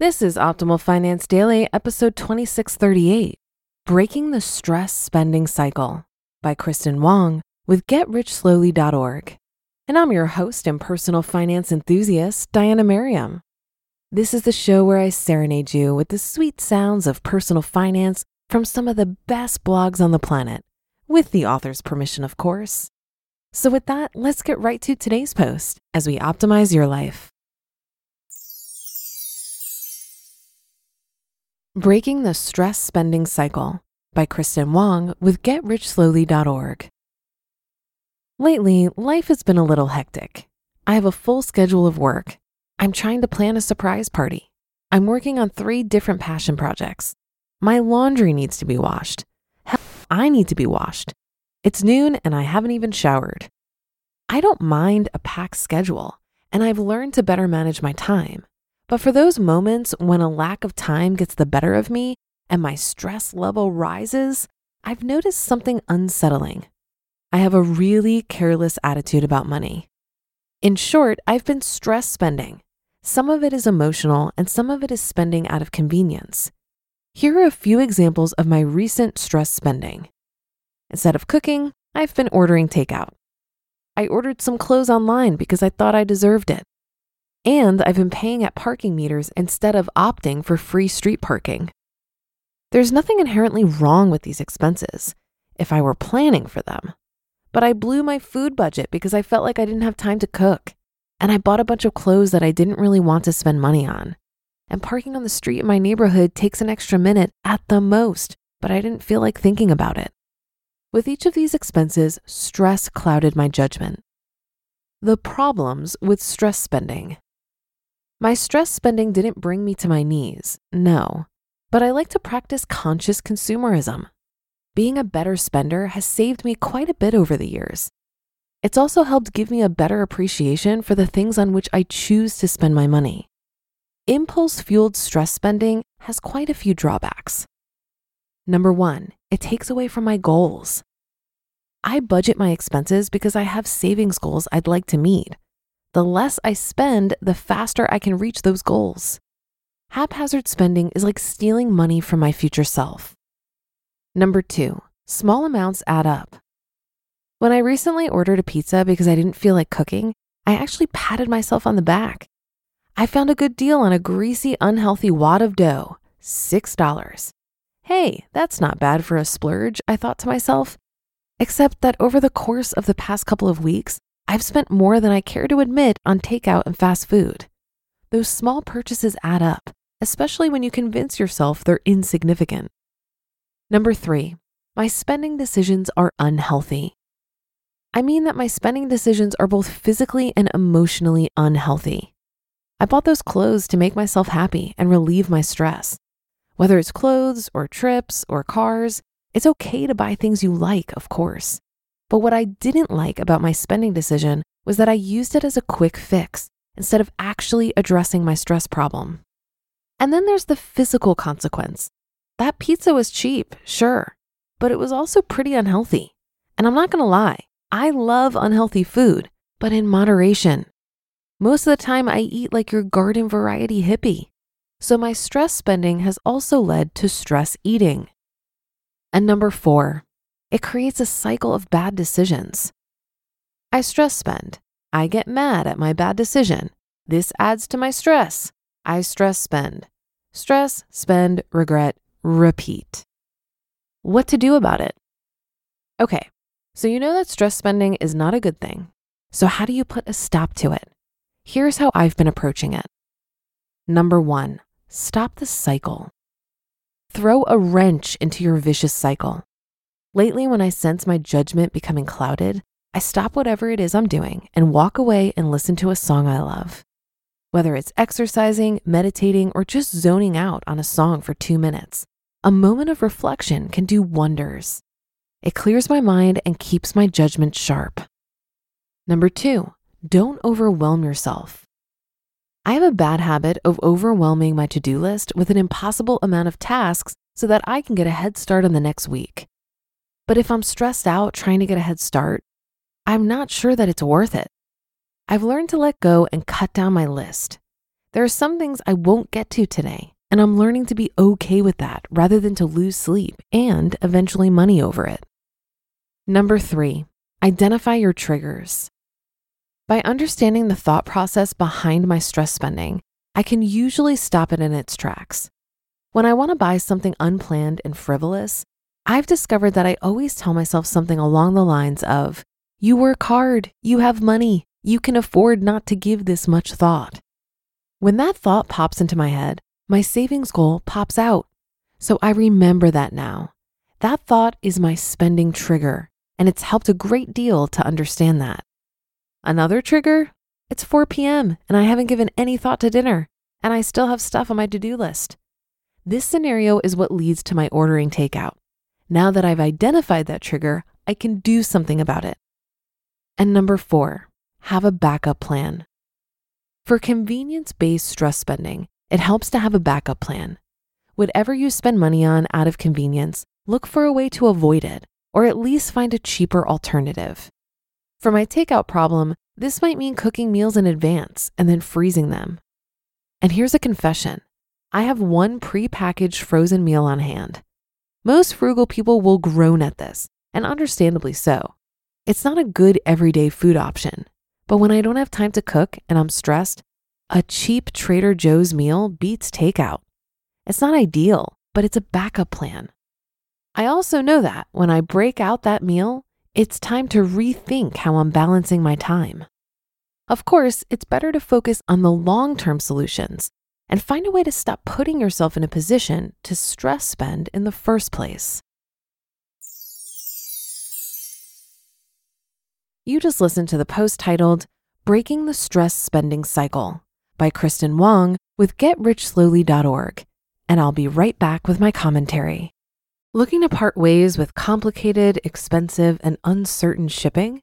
This is Optimal Finance Daily, episode 2638 Breaking the Stress Spending Cycle by Kristin Wong with GetRichSlowly.org. And I'm your host and personal finance enthusiast, Diana Merriam. This is the show where I serenade you with the sweet sounds of personal finance from some of the best blogs on the planet, with the author's permission, of course. So, with that, let's get right to today's post as we optimize your life. Breaking the Stress Spending Cycle by Kristin Wong with GetRichSlowly.org. Lately, life has been a little hectic. I have a full schedule of work. I'm trying to plan a surprise party. I'm working on three different passion projects. My laundry needs to be washed. Hell, I need to be washed. It's noon and I haven't even showered. I don't mind a packed schedule, and I've learned to better manage my time. But for those moments when a lack of time gets the better of me and my stress level rises, I've noticed something unsettling. I have a really careless attitude about money. In short, I've been stress spending. Some of it is emotional and some of it is spending out of convenience. Here are a few examples of my recent stress spending. Instead of cooking, I've been ordering takeout. I ordered some clothes online because I thought I deserved it. And I've been paying at parking meters instead of opting for free street parking. There's nothing inherently wrong with these expenses if I were planning for them. But I blew my food budget because I felt like I didn't have time to cook. And I bought a bunch of clothes that I didn't really want to spend money on. And parking on the street in my neighborhood takes an extra minute at the most, but I didn't feel like thinking about it. With each of these expenses, stress clouded my judgment. The problems with stress spending. My stress spending didn't bring me to my knees, no, but I like to practice conscious consumerism. Being a better spender has saved me quite a bit over the years. It's also helped give me a better appreciation for the things on which I choose to spend my money. Impulse fueled stress spending has quite a few drawbacks. Number one, it takes away from my goals. I budget my expenses because I have savings goals I'd like to meet the less I spend, the faster I can reach those goals. Haphazard spending is like stealing money from my future self. Number two, small amounts add up. When I recently ordered a pizza because I didn't feel like cooking, I actually patted myself on the back. I found a good deal on a greasy, unhealthy wad of dough, $6. Hey, that's not bad for a splurge, I thought to myself. Except that over the course of the past couple of weeks, I've spent more than I care to admit on takeout and fast food. Those small purchases add up, especially when you convince yourself they're insignificant. Number three, my spending decisions are unhealthy. I mean that my spending decisions are both physically and emotionally unhealthy. I bought those clothes to make myself happy and relieve my stress. Whether it's clothes or trips or cars, it's okay to buy things you like, of course. But what I didn't like about my spending decision was that I used it as a quick fix instead of actually addressing my stress problem. And then there's the physical consequence. That pizza was cheap, sure, but it was also pretty unhealthy. And I'm not gonna lie, I love unhealthy food, but in moderation. Most of the time, I eat like your garden variety hippie. So my stress spending has also led to stress eating. And number four, it creates a cycle of bad decisions. I stress spend. I get mad at my bad decision. This adds to my stress. I stress spend. Stress, spend, regret, repeat. What to do about it? Okay, so you know that stress spending is not a good thing. So, how do you put a stop to it? Here's how I've been approaching it. Number one, stop the cycle. Throw a wrench into your vicious cycle. Lately, when I sense my judgment becoming clouded, I stop whatever it is I'm doing and walk away and listen to a song I love. Whether it's exercising, meditating, or just zoning out on a song for two minutes, a moment of reflection can do wonders. It clears my mind and keeps my judgment sharp. Number two, don't overwhelm yourself. I have a bad habit of overwhelming my to do list with an impossible amount of tasks so that I can get a head start on the next week. But if I'm stressed out trying to get a head start, I'm not sure that it's worth it. I've learned to let go and cut down my list. There are some things I won't get to today, and I'm learning to be okay with that rather than to lose sleep and eventually money over it. Number three, identify your triggers. By understanding the thought process behind my stress spending, I can usually stop it in its tracks. When I want to buy something unplanned and frivolous, I've discovered that I always tell myself something along the lines of, You work hard, you have money, you can afford not to give this much thought. When that thought pops into my head, my savings goal pops out. So I remember that now. That thought is my spending trigger, and it's helped a great deal to understand that. Another trigger? It's 4 p.m. and I haven't given any thought to dinner, and I still have stuff on my to do list. This scenario is what leads to my ordering takeout. Now that I've identified that trigger, I can do something about it. And number four, have a backup plan. For convenience based stress spending, it helps to have a backup plan. Whatever you spend money on out of convenience, look for a way to avoid it, or at least find a cheaper alternative. For my takeout problem, this might mean cooking meals in advance and then freezing them. And here's a confession I have one pre-packaged frozen meal on hand. Most frugal people will groan at this, and understandably so. It's not a good everyday food option, but when I don't have time to cook and I'm stressed, a cheap Trader Joe's meal beats takeout. It's not ideal, but it's a backup plan. I also know that when I break out that meal, it's time to rethink how I'm balancing my time. Of course, it's better to focus on the long term solutions and find a way to stop putting yourself in a position to stress spend in the first place. You just listened to the post titled Breaking the Stress Spending Cycle by Kristin Wong with GetRichSlowly.org, and I'll be right back with my commentary. Looking to part ways with complicated, expensive, and uncertain shipping?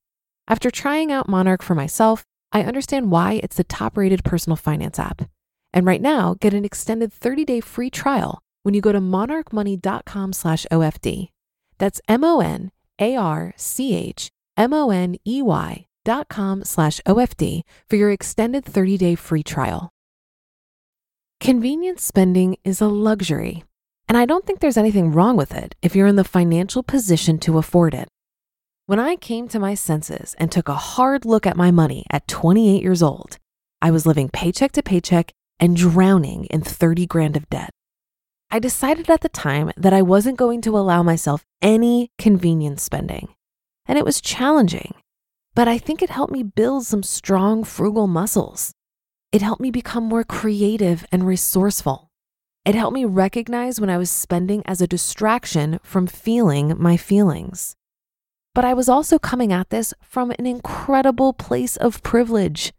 After trying out Monarch for myself, I understand why it's the top-rated personal finance app. And right now, get an extended 30-day free trial when you go to monarchmoney.com slash OFD. That's M O N A R C H M O N E Y dot com slash OFD for your extended 30-day free trial. Convenience spending is a luxury, and I don't think there's anything wrong with it if you're in the financial position to afford it. When I came to my senses and took a hard look at my money at 28 years old, I was living paycheck to paycheck and drowning in 30 grand of debt. I decided at the time that I wasn't going to allow myself any convenience spending. And it was challenging, but I think it helped me build some strong frugal muscles. It helped me become more creative and resourceful. It helped me recognize when I was spending as a distraction from feeling my feelings. But I was also coming at this from an incredible place of privilege.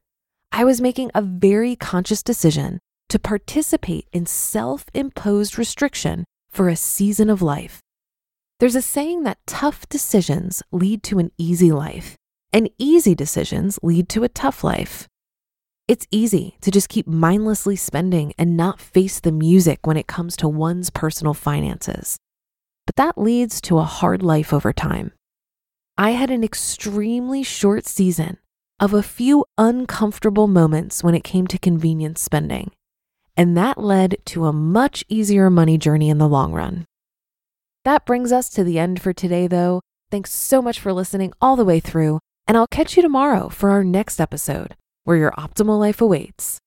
I was making a very conscious decision to participate in self imposed restriction for a season of life. There's a saying that tough decisions lead to an easy life, and easy decisions lead to a tough life. It's easy to just keep mindlessly spending and not face the music when it comes to one's personal finances. But that leads to a hard life over time. I had an extremely short season of a few uncomfortable moments when it came to convenience spending, and that led to a much easier money journey in the long run. That brings us to the end for today, though. Thanks so much for listening all the way through, and I'll catch you tomorrow for our next episode where your optimal life awaits.